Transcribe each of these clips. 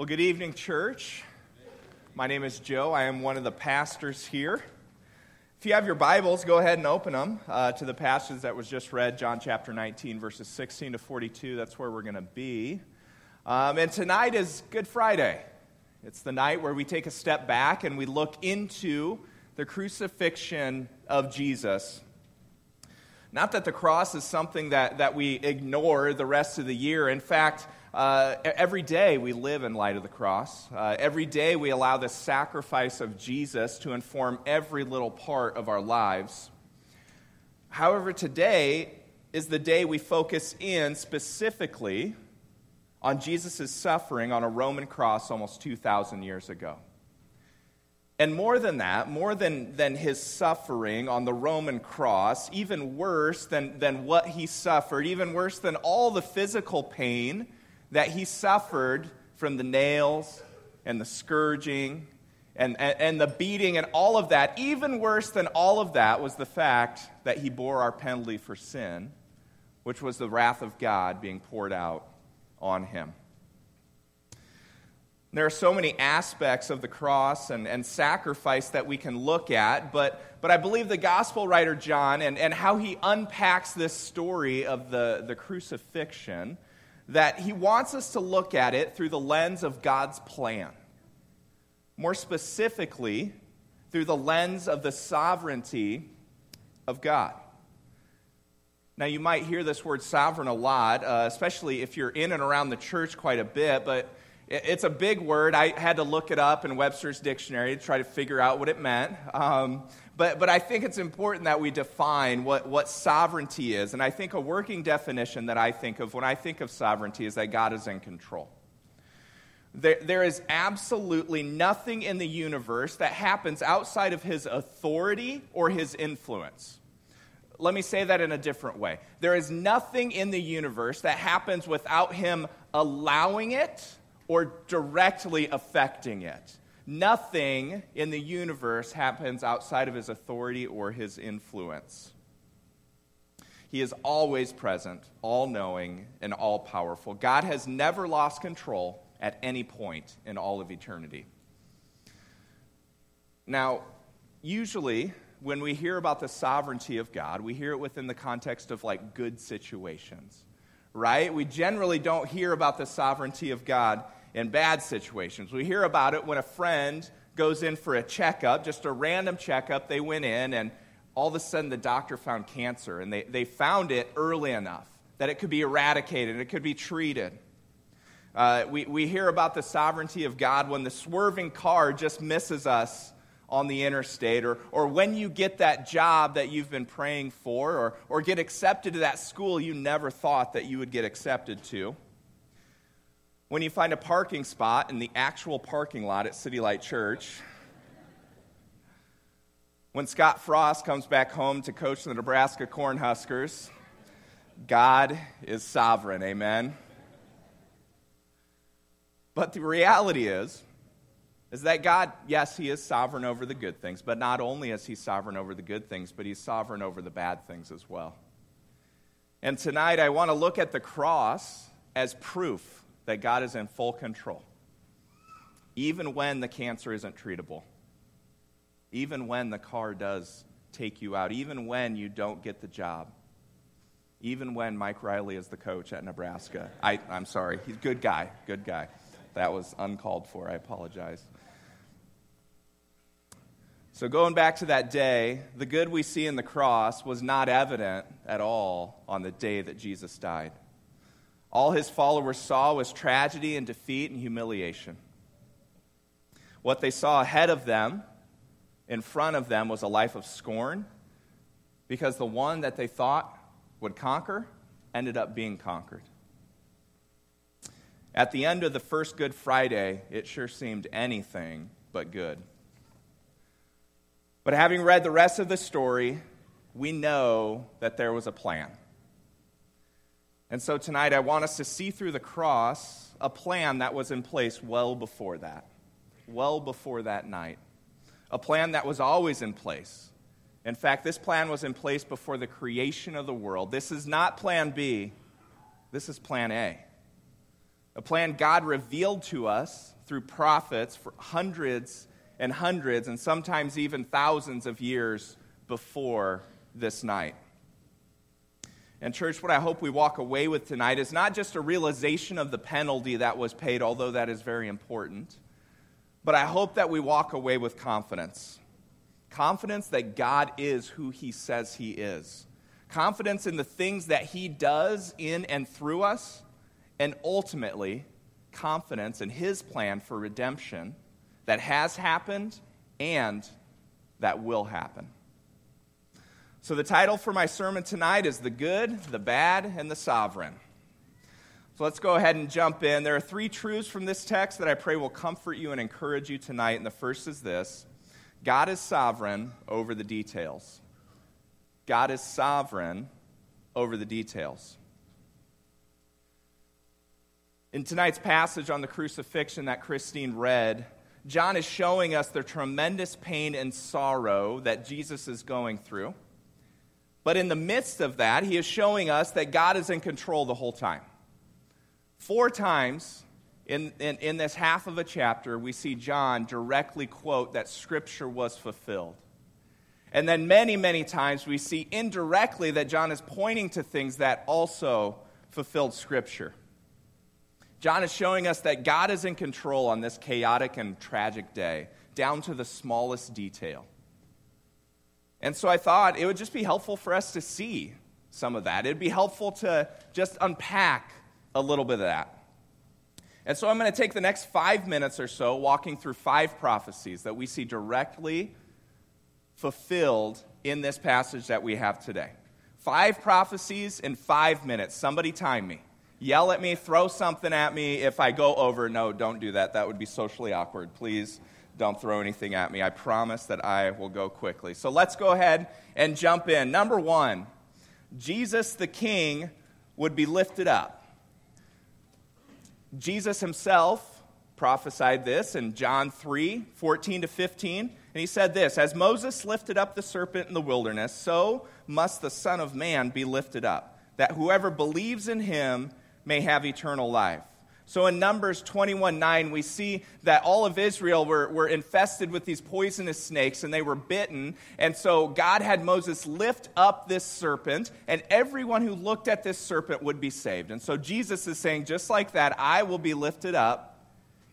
Well, good evening, church. My name is Joe. I am one of the pastors here. If you have your Bibles, go ahead and open them uh, to the passage that was just read, John chapter 19, verses 16 to 42. That's where we're going to be. Um, and tonight is Good Friday. It's the night where we take a step back and we look into the crucifixion of Jesus. Not that the cross is something that, that we ignore the rest of the year. In fact, uh, every day we live in light of the cross. Uh, every day we allow the sacrifice of Jesus to inform every little part of our lives. However, today is the day we focus in specifically on Jesus' suffering on a Roman cross almost 2,000 years ago. And more than that, more than, than his suffering on the Roman cross, even worse than, than what he suffered, even worse than all the physical pain that he suffered from the nails and the scourging and, and, and, the beating and all of that, even worse than all of that was the fact that he bore our penalty for sin, which was the wrath of God being poured out on him. There are so many aspects of the cross and, and sacrifice that we can look at, but, but I believe the gospel writer John and, and how he unpacks this story of the, the crucifixion that he wants us to look at it through the lens of God's plan. More specifically, through the lens of the sovereignty of God. Now, you might hear this word sovereign a lot, uh, especially if you're in and around the church quite a bit, but it's a big word. I had to look it up in Webster's dictionary to try to figure out what it meant. Um, but, but I think it's important that we define what, what sovereignty is. And I think a working definition that I think of when I think of sovereignty is that God is in control. There, there is absolutely nothing in the universe that happens outside of his authority or his influence. Let me say that in a different way. There is nothing in the universe that happens without him allowing it or directly affecting it. Nothing in the universe happens outside of his authority or his influence. He is always present, all knowing, and all powerful. God has never lost control at any point in all of eternity. Now, usually, when we hear about the sovereignty of God, we hear it within the context of like good situations, right? We generally don't hear about the sovereignty of God in bad situations. We hear about it when a friend goes in for a checkup, just a random checkup. They went in, and all of a sudden the doctor found cancer, and they, they found it early enough that it could be eradicated, it could be treated. Uh, we, we hear about the sovereignty of God when the swerving car just misses us on the interstate, or, or when you get that job that you've been praying for, or, or get accepted to that school you never thought that you would get accepted to when you find a parking spot in the actual parking lot at City Light Church, when Scott Frost comes back home to coach the Nebraska Cornhuskers, God is sovereign, amen? But the reality is, is that God, yes, He is sovereign over the good things, but not only is He sovereign over the good things, but He's sovereign over the bad things as well. And tonight I want to look at the cross as proof that God is in full control, even when the cancer isn't treatable, even when the car does take you out, even when you don't get the job, even when Mike Riley is the coach at Nebraska. I, I'm sorry, he's a good guy, good guy. That was uncalled for. I apologize. So, going back to that day, the good we see in the cross was not evident at all on the day that Jesus died. All his followers saw was tragedy and defeat and humiliation. What they saw ahead of them, in front of them, was a life of scorn because the one that they thought would conquer ended up being conquered. At the end of the first Good Friday, it sure seemed anything but good. But having read the rest of the story, we know that there was a plan. And so tonight I want us to see through the cross a plan that was in place well before that, well before that night. A plan that was always in place. In fact, this plan was in place before the creation of the world. This is not plan B, this is plan A. a plan God revealed to us through prophets for hundreds and hundreds and sometimes even thousands of years before this night. And, church, what I hope we walk away with tonight is not just a realization of the penalty that was paid, although that is very important, but I hope that we walk away with confidence. Confidence that God is who He says He is. Confidence in the things that He does in and through us. And ultimately, confidence in His plan for redemption that has happened and that will happen. So, the title for my sermon tonight is The Good, the Bad, and the Sovereign. So, let's go ahead and jump in. There are three truths from this text that I pray will comfort you and encourage you tonight. And the first is this God is sovereign over the details. God is sovereign over the details. In tonight's passage on the crucifixion that Christine read, John is showing us the tremendous pain and sorrow that Jesus is going through. But in the midst of that, he is showing us that God is in control the whole time. Four times in, in, in, this half of a chapter, we see John directly quote that Scripture was fulfilled. And then many, many times we see indirectly that John is pointing to things that also fulfilled Scripture. John is showing us that God is in control on this chaotic and tragic day, down to the smallest detail. And so I thought it would just be helpful for us to see some of that. It'd be helpful to just unpack a little bit of that. And so I'm going to take the next five minutes or so walking through five prophecies that we see directly fulfilled in this passage that we have today. Five prophecies in five minutes. Somebody time me. Yell at me, throw something at me if I go over. No, don't do that. That would be socially awkward. Please don't throw anything at me. I promise that I will go quickly. So let's go ahead and jump in. Number one, Jesus the King would be lifted up. Jesus himself prophesied this in John 3 14 to 15. And he said this As Moses lifted up the serpent in the wilderness, so must the Son of Man be lifted up, that whoever believes in him may have eternal life. So in Numbers 21 9, we see that all of Israel were, were infested with these poisonous snakes and they were bitten. And so God had Moses lift up this serpent, and everyone who looked at this serpent would be saved. And so Jesus is saying, just like that, I will be lifted up,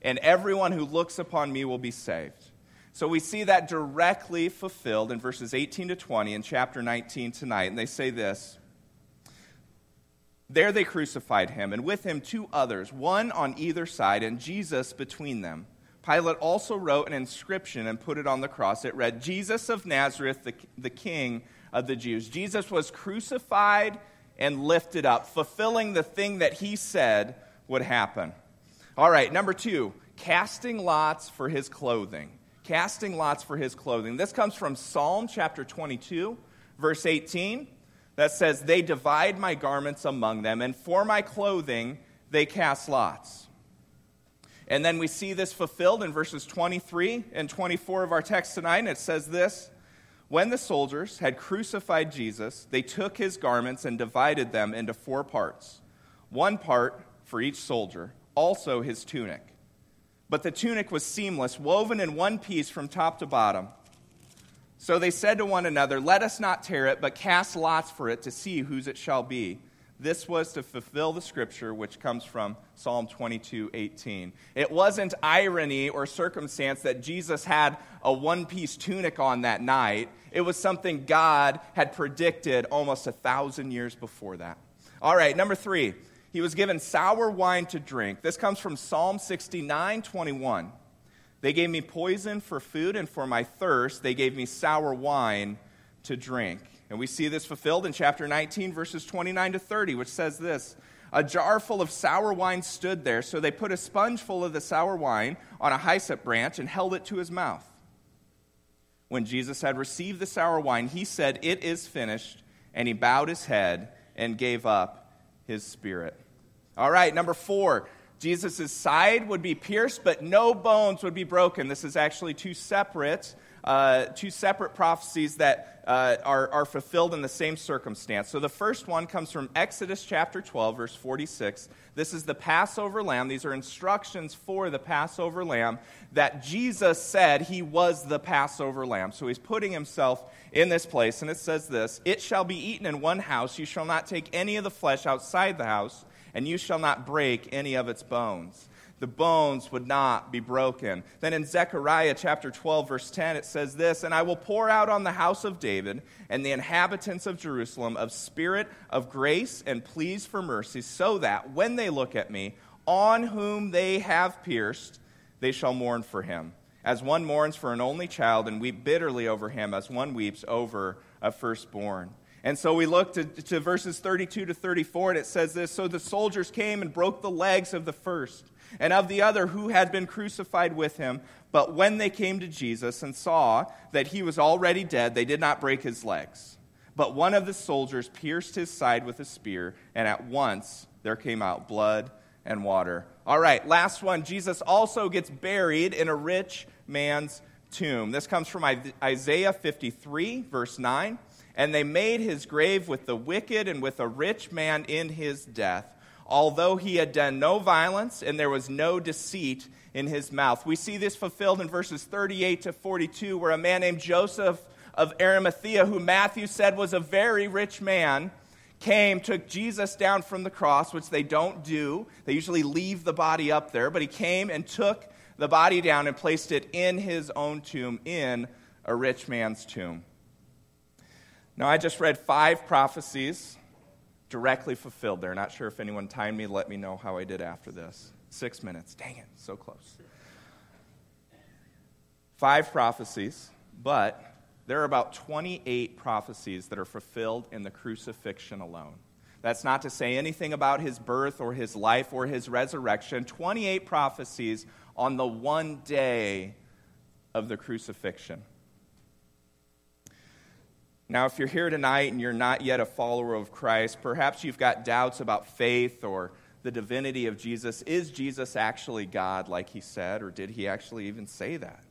and everyone who looks upon me will be saved. So we see that directly fulfilled in verses 18 to 20 in chapter 19 tonight. And they say this. There they crucified him, and with him two others, one on either side, and Jesus between them. Pilate also wrote an inscription and put it on the cross. It read, Jesus of Nazareth, the, the King of the Jews. Jesus was crucified and lifted up, fulfilling the thing that he said would happen. All right, number two, casting lots for his clothing. Casting lots for his clothing. This comes from Psalm chapter 22, verse 18 that says, They divide my garments among them, and for my clothing they cast lots. And then we see this fulfilled in verses 23 and 24 of our text tonight, and it says this When the soldiers had crucified Jesus, they took his garments and divided them into four parts, one part for each soldier, also his tunic. But the tunic was seamless, woven in one piece from top to bottom. So they said to one another, Let us not tear it, but cast lots for it to see whose it shall be. This was to fulfill the scripture which comes from Psalm 22 18. It wasn't irony or circumstance that Jesus had a one piece tunic on that night. It was something God had predicted almost a thousand years before that. All right, number three, he was given sour wine to drink. This comes from Psalm 69 21. They gave me poison for food, and for my thirst, they gave me sour wine to drink. And we see this fulfilled in chapter 19, verses 29 to 30, which says this A jar full of sour wine stood there, so they put a sponge full of the sour wine on a hyssop branch and held it to his mouth. When Jesus had received the sour wine, he said, It is finished. And he bowed his head and gave up his spirit. All right, number four, Jesus' side would be pierced, but no bones would be broken. This is actually two separate uh, two separate prophecies that uh, are, are fulfilled in the same circumstance. So the first one comes from Exodus chapter 12, verse 46. This is the Passover lamb. These are instructions for the Passover lamb that Jesus said he was the Passover lamb. So he's putting himself in this place. And it says this It shall be eaten in one house. You shall not take any of the flesh outside the house, and you shall not break any of its bones the bones would not be broken. Then in Zechariah chapter 12, verse 10, it says this And I will pour out on the house of David and the inhabitants of Jerusalem of spirit of grace and pleas for mercy, so that when they look at me, on whom they have pierced, they shall mourn for him. As one mourns for an only child and weep bitterly over him, as one weeps over a firstborn. And so we look to, to verses 32 to 34, and it says this So the soldiers came and broke the legs of the first and of the other who had been crucified with him. But when they came to Jesus and saw that he was already dead, they did not break his legs. But one of the soldiers pierced his side with a spear, and at once there came out blood and water. All right, last one. Jesus also gets buried in a rich man's tomb. This comes from Isaiah 53, verse 9. And they made his grave with the wicked and with a rich man in his death although he had done no violence and there was no deceit in his mouth. We see this fulfilled in verses 38 to 42, where a man named Joseph of Arimathea, who Matthew said was a very rich man, came, took Jesus down from the cross, which they don't do. They usually leave the body up there, but he came and took the body down and placed it in his own tomb, in a rich man's tomb. Now, I just read five prophecies directly fulfilled there. Not sure if anyone timed me. Let me know how I did after this. Six minutes. Dang it, so close. Five prophecies, but there are about 28 prophecies that are fulfilled in the crucifixion alone. That's not to say anything about his birth or his life or his resurrection. 28 prophecies on the one day of the crucifixion. Now, if you're here tonight and you're not yet a follower of Christ, perhaps you've got doubts about faith or the divinity of Jesus. Is Jesus actually God, like he said, or did he actually even say that?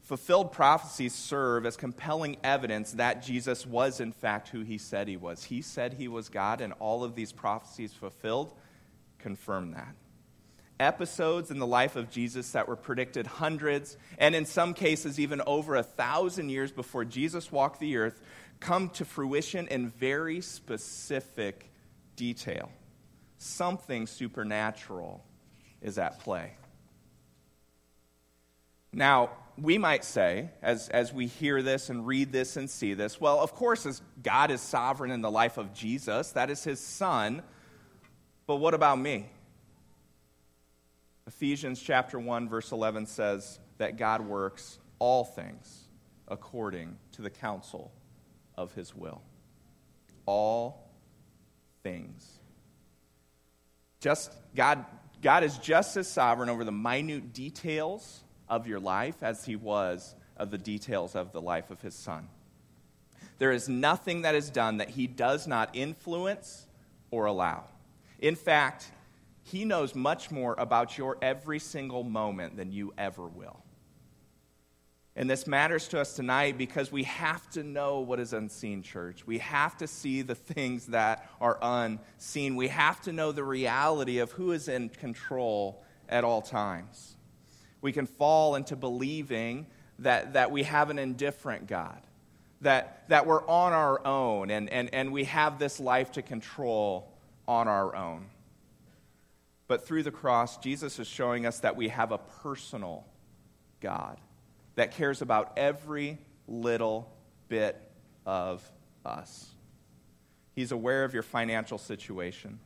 Fulfilled prophecies serve as compelling evidence that Jesus was, in fact, who he said he was. He said he was God, and all of these prophecies fulfilled confirm that episodes in the life of Jesus that were predicted hundreds, and in some cases, even over a thousand years before Jesus walked the earth, come to fruition in very specific detail. Something supernatural is at play. Now, we might say, as, as we hear this and read this and see this, well, of course, as God is sovereign in the life of Jesus, that is his son, but what about me? Ephesians chapter 1 verse 11 says that God works all things according to the counsel of his will. All things. Just God God is just as sovereign over the minute details of your life as he was of the details of the life of his son. There is nothing that is done that he does not influence or allow. In fact, he knows much more about your every single moment than you ever will. And this matters to us tonight because we have to know what is unseen, church. We have to see the things that are unseen. We have to know the reality of who is in control at all times. We can fall into believing that, that we have an indifferent God, that, that we're on our own, and, and, and we have this life to control on our own. But through the cross, Jesus is showing us that we have a personal God that cares about every little bit of us. He's aware of your financial situation.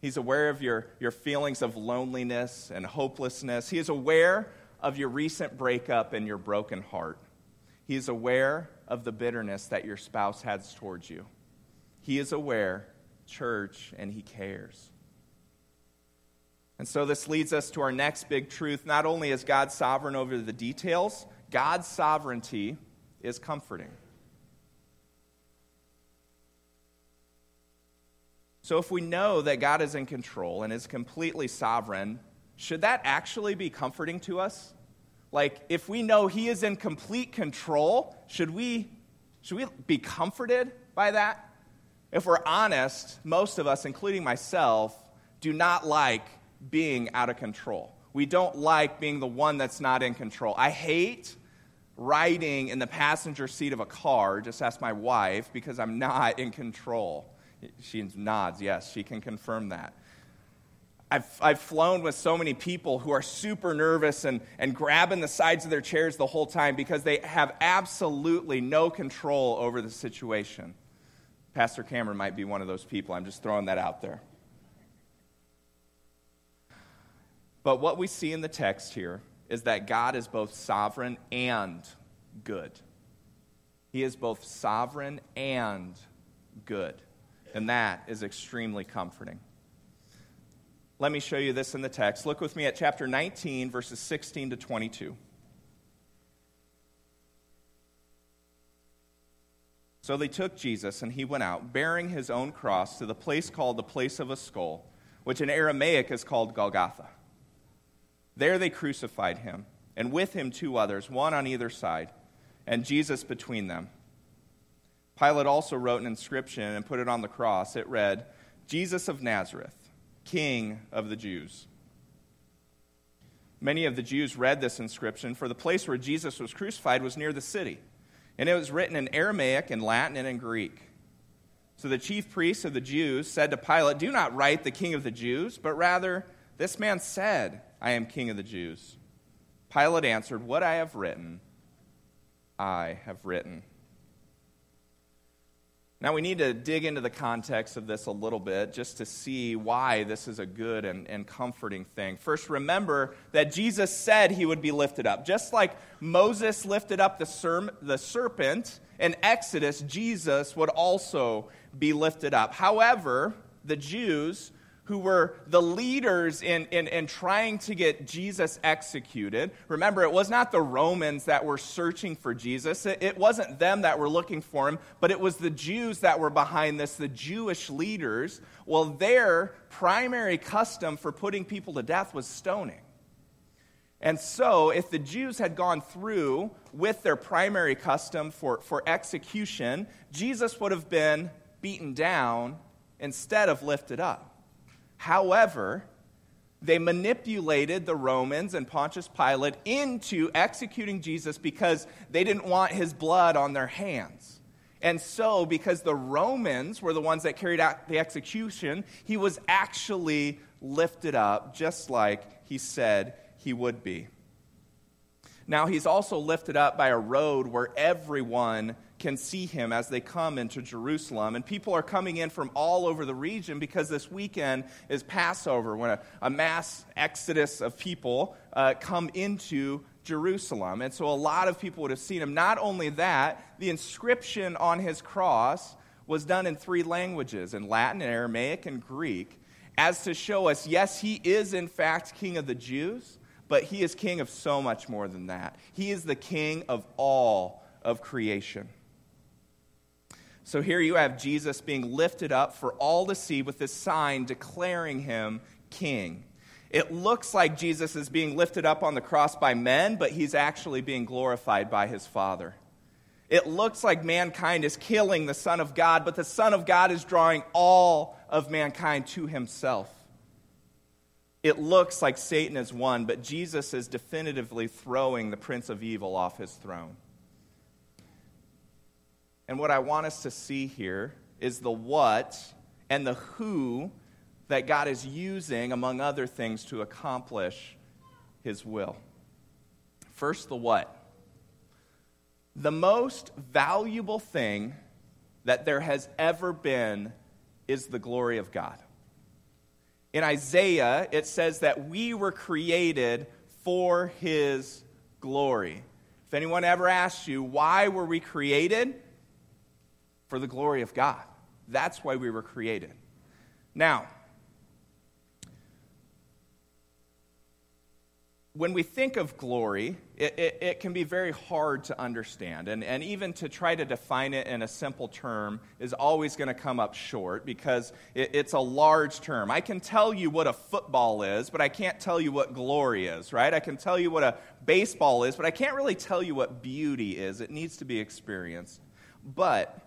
He's aware of your, your feelings of loneliness and hopelessness. He is aware of your recent breakup and your broken heart. He is aware of the bitterness that your spouse has towards you. He is aware, church, and he cares. And so this leads us to our next big truth. Not only is God sovereign over the details, God's sovereignty is comforting. So if we know that God is in control and is completely sovereign, should that actually be comforting to us? Like, if we know He is in complete control, should we, should we be comforted by that? If we're honest, most of us, including myself, do not like being out of control. We don't like being the one that's not in control. I hate riding in the passenger seat of a car, just ask my wife, because I'm not in control. She nods, yes, she can confirm that. I've, I've flown with so many people who are super nervous and, and grabbing the sides of their chairs the whole time because they have absolutely no control over the situation. Pastor Cameron might be one of those people. I'm just throwing that out there. But what we see in the text here is that God is both sovereign and good. He is both sovereign and good. And that is extremely comforting. Let me show you this in the text. Look with me at chapter 19, verses 16 to 22. So they took Jesus, and he went out, bearing his own cross, to the place called the place of a skull, which in Aramaic is called Golgotha. There they crucified him, and with him two others, one on either side, and Jesus between them. Pilate also wrote an inscription and put it on the cross. It read, Jesus of Nazareth King of the Jews. Many of the Jews read this inscription, for the place where Jesus was crucified was near the city, and it was written in Aramaic, in Latin, and in Greek. So the chief priests of the Jews said to Pilate, Do not write the King of the Jews, but rather, this man said, I am King of the Jews. Pilate answered, What I have written, I have written. Now, we need to dig into the context of this a little bit just to see why this is a good and, and comforting thing. First, remember that Jesus said he would be lifted up. Just like Moses lifted up the, ser- the serpent in Exodus, Jesus would also be lifted up. However, the Jews who were the leaders in, in, in trying to get Jesus executed. Remember, it was not the Romans that were searching for Jesus, it, it wasn't them that were looking for him, but it was the Jews that were behind this, the Jewish leaders. Well, their primary custom for putting people to death was stoning. And so, if the Jews had gone through with their primary custom for, for execution, Jesus would have been beaten down instead of lifted up. However, they manipulated the Romans and Pontius Pilate into executing Jesus because they didn't want his blood on their hands. And so, because the Romans were the ones that carried out the execution, he was actually lifted up just like he said he would be. Now, he's also lifted up by a road where everyone can see him as they come into Jerusalem. And people are coming in from all over the region because this weekend is Passover, when a, a mass exodus of people uh, come into Jerusalem. And so a lot of people would have seen him. Not only that, the inscription on his cross was done in three languages in Latin, Aramaic, and Greek, as to show us yes, he is in fact king of the Jews, but he is king of so much more than that. He is the king of all of creation. So here you have Jesus being lifted up for all to see with this sign declaring him king. It looks like Jesus is being lifted up on the cross by men, but he's actually being glorified by his Father. It looks like mankind is killing the Son of God, but the Son of God is drawing all of mankind to himself. It looks like Satan is won, but Jesus is definitively throwing the prince of evil off his throne. And what I want us to see here is the what and the who that God is using, among other things, to accomplish his will. First, the what. The most valuable thing that there has ever been is the glory of God. In Isaiah, it says that we were created for his glory. If anyone ever asks you, why were we created? For the glory of God. That's why we were created. Now, when we think of glory, it, it, it, can be very hard to understand. And, and even to try to define it in a simple term is always going to come up short because it, it's a large term. I can tell you what a football is, but I can't tell you what glory is, right? I can tell you what a baseball is, but I can't really tell you what beauty is. It needs to be experienced. But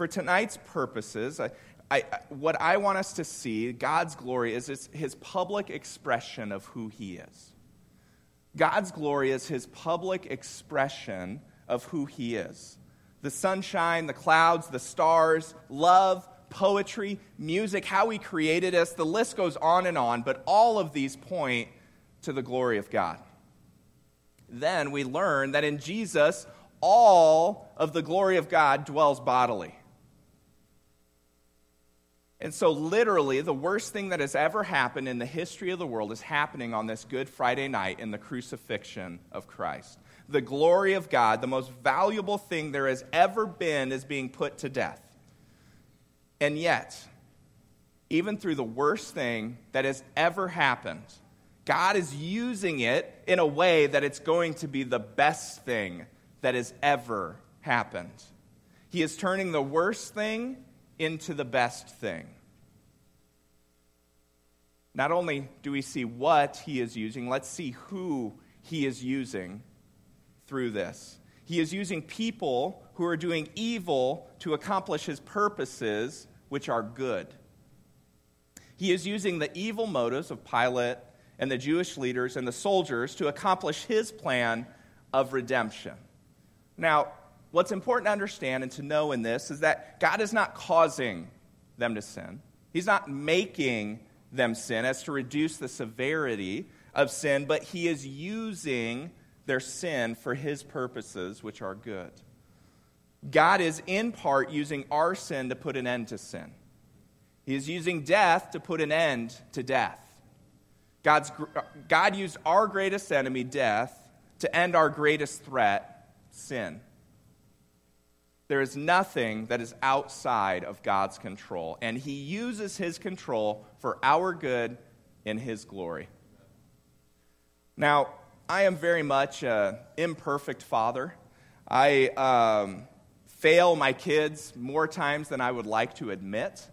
for tonight's purposes, I, I, what I want us to see, God's glory, is his, his public expression of who He is. God's glory is His public expression of who He is. The sunshine, the clouds, the stars, love, poetry, music, how He created us, the list goes on and on, but all of these point to the glory of God. Then we learn that in Jesus, all of the glory of God dwells bodily. And so, literally, the worst thing that has ever happened in the history of the world is happening on this Good Friday night in the crucifixion of Christ. The glory of God, the most valuable thing there has ever been, is being put to death. And yet, even through the worst thing that has ever happened, God is using it in a way that it's going to be the best thing that has ever happened. He is turning the worst thing into the best thing. Not only do we see what he is using, let's see who he is using through this. He is using people who are doing evil to accomplish his purposes, which are good. He is using the evil motives of Pilate and the Jewish leaders and the soldiers to accomplish his plan of redemption. Now, what's important to understand and to know in this is that God is not causing them to sin. He's not making them sin as to reduce the severity of sin, but He is using their sin for His purposes, which are good. God is in part using our sin to put an end to sin. He is using death to put an end to death. God's, uh, God used our greatest enemy, death, to end our greatest threat, sin. There is nothing that is outside of God's control, and He uses His control for our good in His glory. Now, I am very much an imperfect father. I um, fail my kids more times than I would like to admit.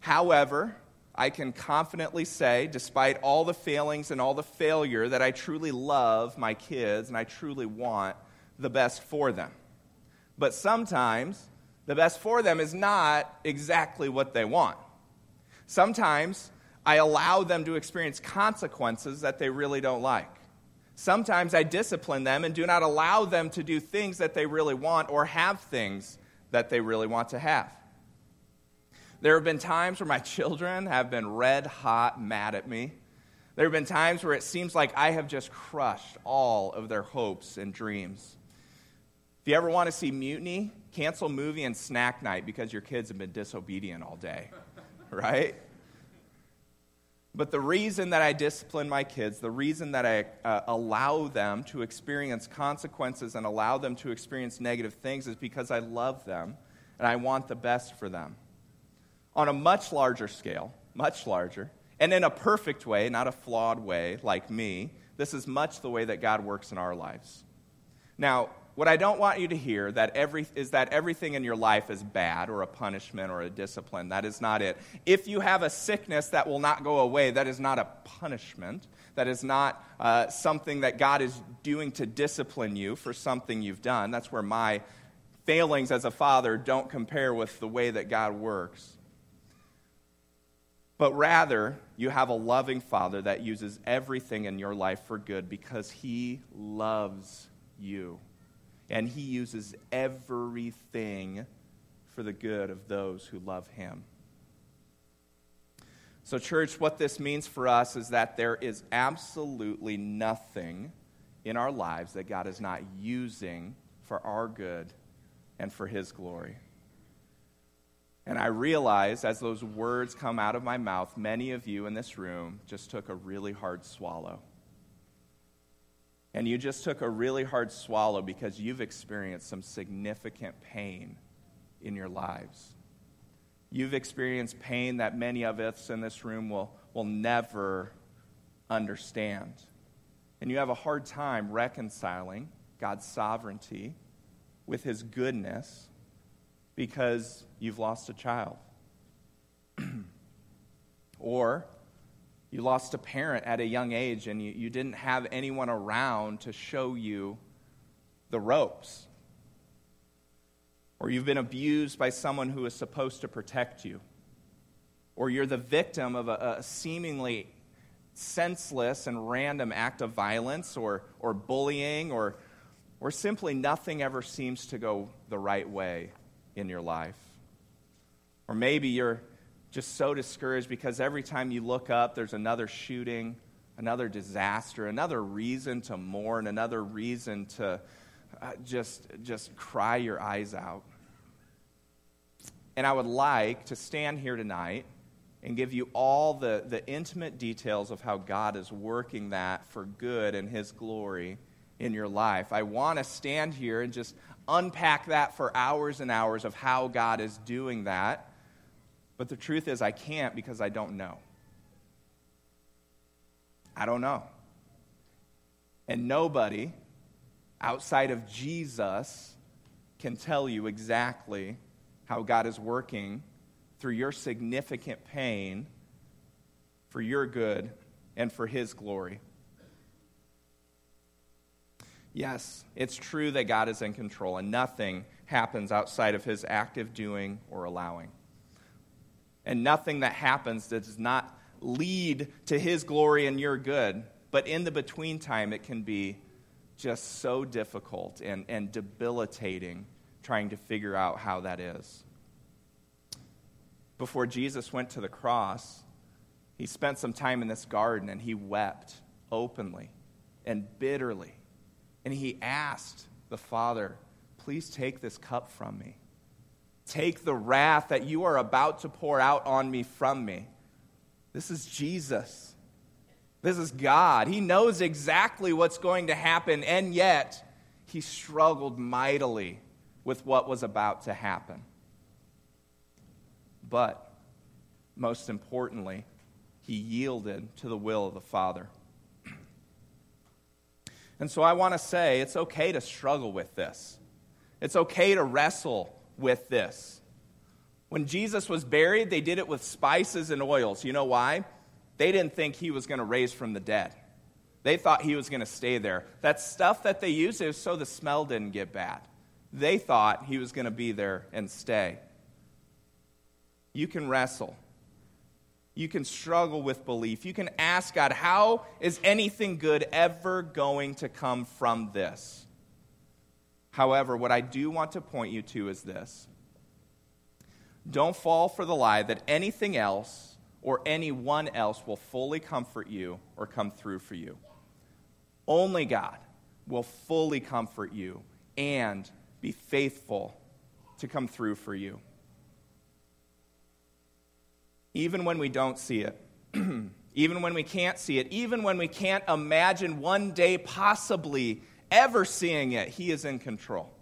However, I can confidently say, despite all the failings and all the failure, that I truly love my kids and I truly want the best for them. But sometimes the best for them is not exactly what they want. Sometimes I allow them to experience consequences that they really don't like. Sometimes I discipline them and do not allow them to do things that they really want or have things that they really want to have. There have been times where my children have been red hot mad at me. There have been times where it seems like I have just crushed all of their hopes and dreams. If you ever want to see mutiny, cancel movie and snack night because your kids have been disobedient all day, right? But the reason that I discipline my kids, the reason that I uh, allow them to experience consequences and allow them to experience negative things is because I love them and I want the best for them. On a much larger scale, much larger, and in a perfect way, not a flawed way like me, this is much the way that God works in our lives. Now, what I don't want you to hear that every, is that everything in your life is bad or a punishment or a discipline. That is not it. If you have a sickness that will not go away, that is not a punishment. That is not uh, something that God is doing to discipline you for something you've done. That's where my failings as a father don't compare with the way that God works. But rather, you have a loving father that uses everything in your life for good because he loves you and he uses everything for the good of those who love him. So, church, what this means for us is that there is absolutely nothing in our lives that God is not using for our good and for his glory. And I realize as those words come out of my mouth, many of you in this room just took a really hard swallow and you just took a really hard swallow because you've experienced some significant pain in your lives. You've experienced pain that many of us in this room will, will never understand. and you have a hard time reconciling God's sovereignty with his goodness because you've lost a child. or you lost a parent at a young age and you, you didn't have anyone around to show you the ropes. Or you've been abused by someone who is supposed to protect you. Or you're the victim of a, a seemingly senseless and random act of violence or, or bullying or, or simply nothing ever seems to go the right way in your life. Or maybe you're just so discouraged because every time you look up, there's another shooting, another disaster, another reason to mourn, another reason to uh, just, just cry your eyes out. And I would like to stand here tonight and give you all the, the intimate details of how God is working that for good and His glory in your life. I want to stand here and just unpack that for hours and hours of how God is doing that. But the truth is, I can't because I don't know. I don't know. And nobody outside of Jesus can tell you exactly how God is working through your significant pain for your good and for His glory. Yes, it's true that God is in control and nothing happens outside of His active doing or allowing. And nothing that happens does not lead to His glory and your good. But in the between time, it can be just so difficult and, and debilitating trying to figure out how that is before Jesus went to the cross, he spent some time in this garden and he wept openly and bitterly. And he asked the Father, Please take this cup from me. Take the wrath that you are about to pour out on me from me. This is Jesus. This is God. He knows exactly what's going to happen, and yet he struggled mightily with what was about to happen. But most importantly, he yielded to the will of the Father. And so I want to say it's okay to struggle with this. It's okay to wrestle with this. When Jesus was buried, they did it with spices and oils. You know why? They didn't think he was going to raise from the dead. They thought he was going to stay there. That stuff that they used is so the smell didn't get bad. They thought he was going to be there and stay. You can wrestle. You can struggle with belief. You can ask God, how is anything good ever going to come from this? However, what I do want to point you to is this don't fall for the lie that anything else or anyone else will fully comfort you or come through for you. Only God will fully comfort you and be faithful to come through for you even when we don't see it, even when we can't see it, even when we can't imagine one day possibly ever seeing it, He is in control.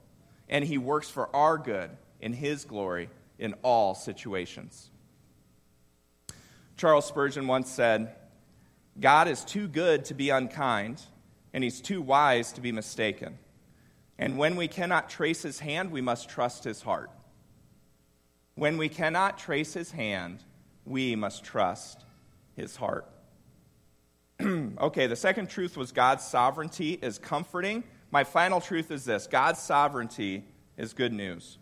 And He works for our good in His glory in all situations. Charles Spurgeon once said, God is too good to be unkind, and He's too wise to be mistaken. And when we cannot trace His hand, we must trust His heart. When we cannot trace His hand, we must trust his heart. okay, the second truth was God's sovereignty is comforting. My final truth is this God's sovereignty is good news.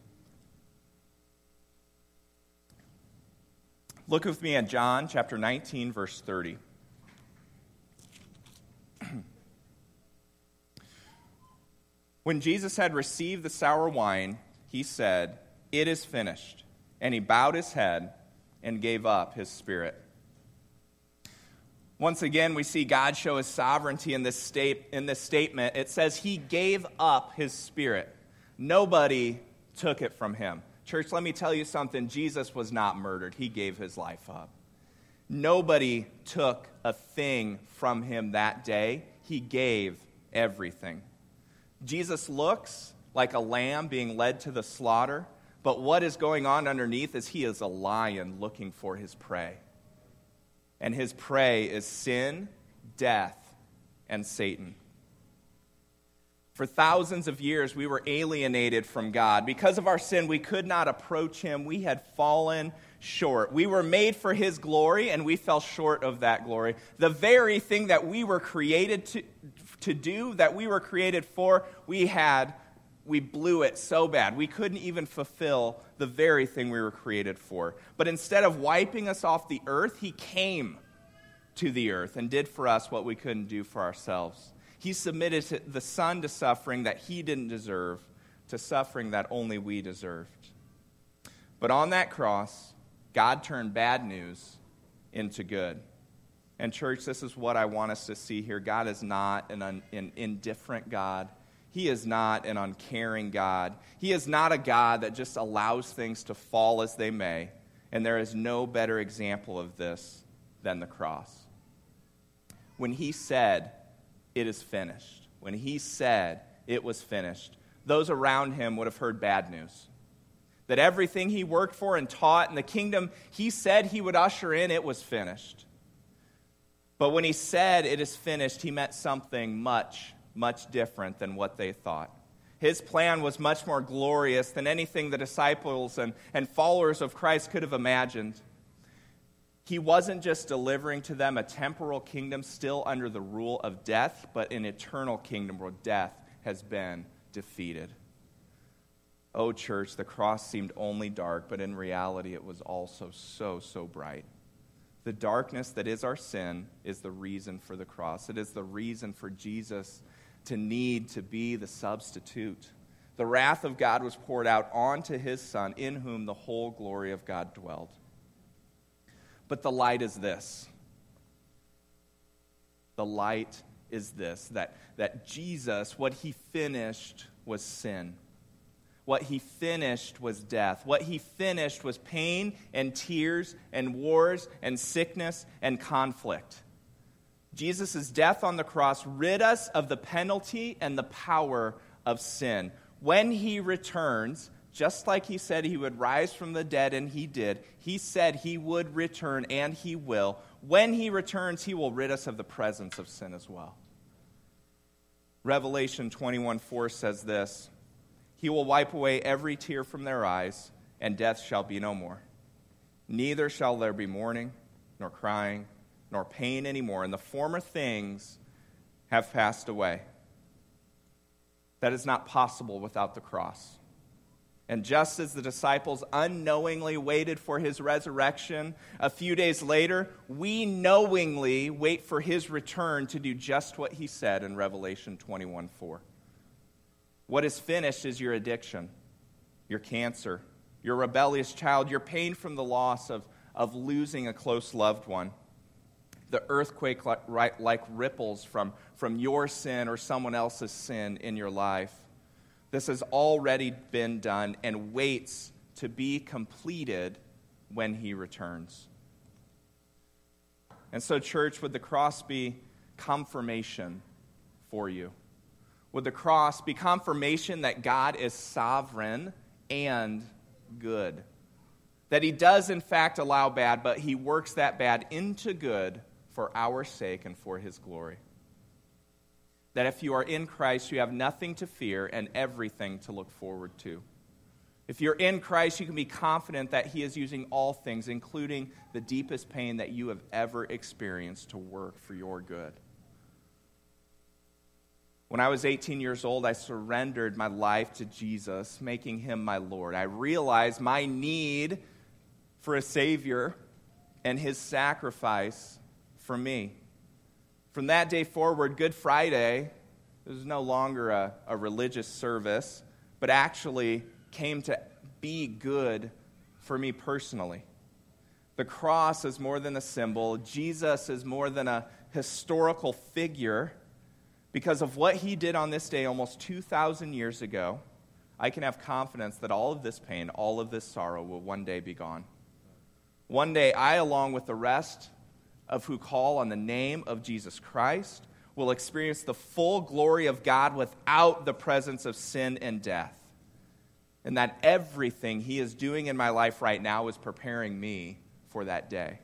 Look with me at John chapter 19, verse 30. when Jesus had received the sour wine, he said, It is finished. And he bowed his head and gave up his spirit. Once again, we see God show his sovereignty in this, state, in this statement. It says he gave up his spirit. Nobody took it from him. Church, let me tell you something. Jesus was not murdered, he gave his life up. Nobody took a thing from him that day, he gave everything. Jesus looks like a lamb being led to the slaughter. But what is going on underneath is he is a lion looking for his prey. And his prey is sin, death, and Satan. For thousands of years, we were alienated from God. Because of our sin, we could not approach Him. We had fallen short. We were made for His glory, and we fell short of that glory. The very thing that we were created to, to do, that we were created for, we had, we blew it so bad. We couldn't even fulfill the very thing we were created for. But instead of wiping us off the earth, He came to the earth and did for us what we couldn't do for ourselves. He submitted the Son to suffering that he didn't deserve, to suffering that only we deserved. But on that cross, God turned bad news into good. And, church, this is what I want us to see here. God is not an, un, an indifferent God. He is not an uncaring God. He is not a God that just allows things to fall as they may. And there is no better example of this than the cross. When he said, it is finished. When he said it was finished, those around him would have heard bad news. That everything he worked for and taught in the kingdom he said he would usher in, it was finished. But when he said it is finished, he meant something much, much different than what they thought. His plan was much more glorious than anything the disciples and, and followers of Christ could have imagined. He wasn't just delivering to them a temporal kingdom still under the rule of death, but an eternal kingdom where death has been defeated. Oh, church, the cross seemed only dark, but in reality, it was also so, so bright. The darkness that is our sin is the reason for the cross. It is the reason for Jesus to need to be the substitute. The wrath of God was poured out onto his Son, in whom the whole glory of God dwelled. But the light is this. The light is this that, that Jesus, what he finished was sin. What he finished was death. What he finished was pain and tears and wars and sickness and conflict. Jesus' death on the cross rid us of the penalty and the power of sin. When he returns, just like he said he would rise from the dead, and he did, he said he would return, and he will. When he returns, he will rid us of the presence of sin as well. Revelation 21 4 says this He will wipe away every tear from their eyes, and death shall be no more. Neither shall there be mourning, nor crying, nor pain anymore, and the former things have passed away. That is not possible without the cross. And just as the disciples unknowingly waited for his resurrection, a few days later, we knowingly wait for his return to do just what he said in Revelation 21 4. What is finished is your addiction, your cancer, your rebellious child, your pain from the loss of, of losing a close loved one, the earthquake like, ripples from, from your sin or someone else's sin in your life this has already been done and waits to be completed when he returns. And so, church, would the cross be confirmation for you? Would the cross be confirmation that God is sovereign and good? That he does, in fact, allow bad, but he works that bad into good for our sake and for his glory that if you are in Christ, you have nothing to fear and everything to look forward to. If you're in Christ, you can be confident that He is using all things, including the deepest pain that you have ever experienced, to work for your good. When I was 18 years old, I surrendered my life to Jesus, making Him my Lord. I realized my need for a Savior and His sacrifice for me. From that day forward, Good Friday was no longer a, a religious service, but actually came to be good for me personally. The cross is more than a symbol, Jesus is more than a historical figure. Because of what he did on this day almost 2,000 years ago, I can have confidence that all of this pain, all of this sorrow will one day be gone. One day, I, along with the rest of who call on the name of Jesus Christ will experience the full glory of God without the presence of sin and death. And that everything He is doing in my life right now is preparing me for that day.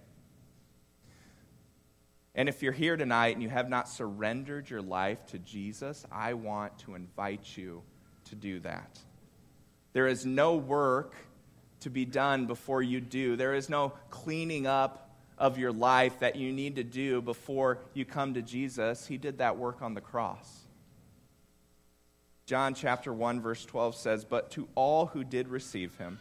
And if you're here tonight and you have not surrendered your life to Jesus, I want to invite you to do that. There is no work to be done before you do, there is no cleaning up of your life that you need to do before you come to Jesus. He did that work on the cross. John chapter 1 verse 12 says, "But to all who did receive him,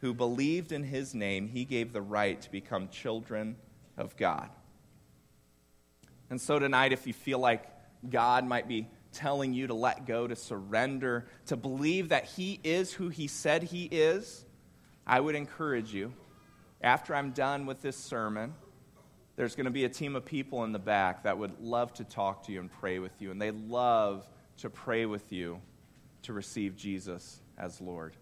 who believed in his name, he gave the right to become children of God." And so tonight if you feel like God might be telling you to let go, to surrender, to believe that he is who he said he is, I would encourage you after I'm done with this sermon, there's going to be a team of people in the back that would love to talk to you and pray with you. And they love to pray with you to receive Jesus as Lord.